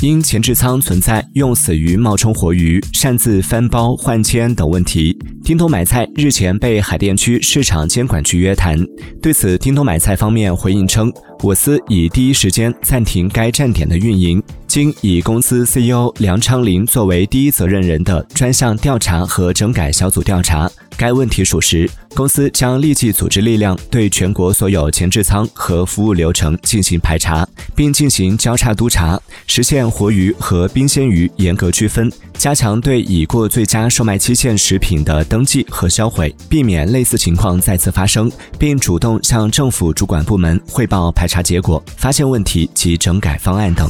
因前置仓存在用死鱼冒充活鱼、擅自翻包换签等问题，叮咚买菜日前被海淀区市场监管局约谈。对此，叮咚买菜方面回应称，我司已第一时间暂停该站点的运营。经以公司 CEO 梁昌林作为第一责任人的专项调查和整改小组调查，该问题属实，公司将立即组织力量对全国所有前置仓和服务流程进行排查，并进行交叉督查，实现活鱼和冰鲜鱼严格区分，加强对已过最佳售卖期限食品的登记和销毁，避免类似情况再次发生，并主动向政府主管部门汇报排查结果、发现问题及整改方案等。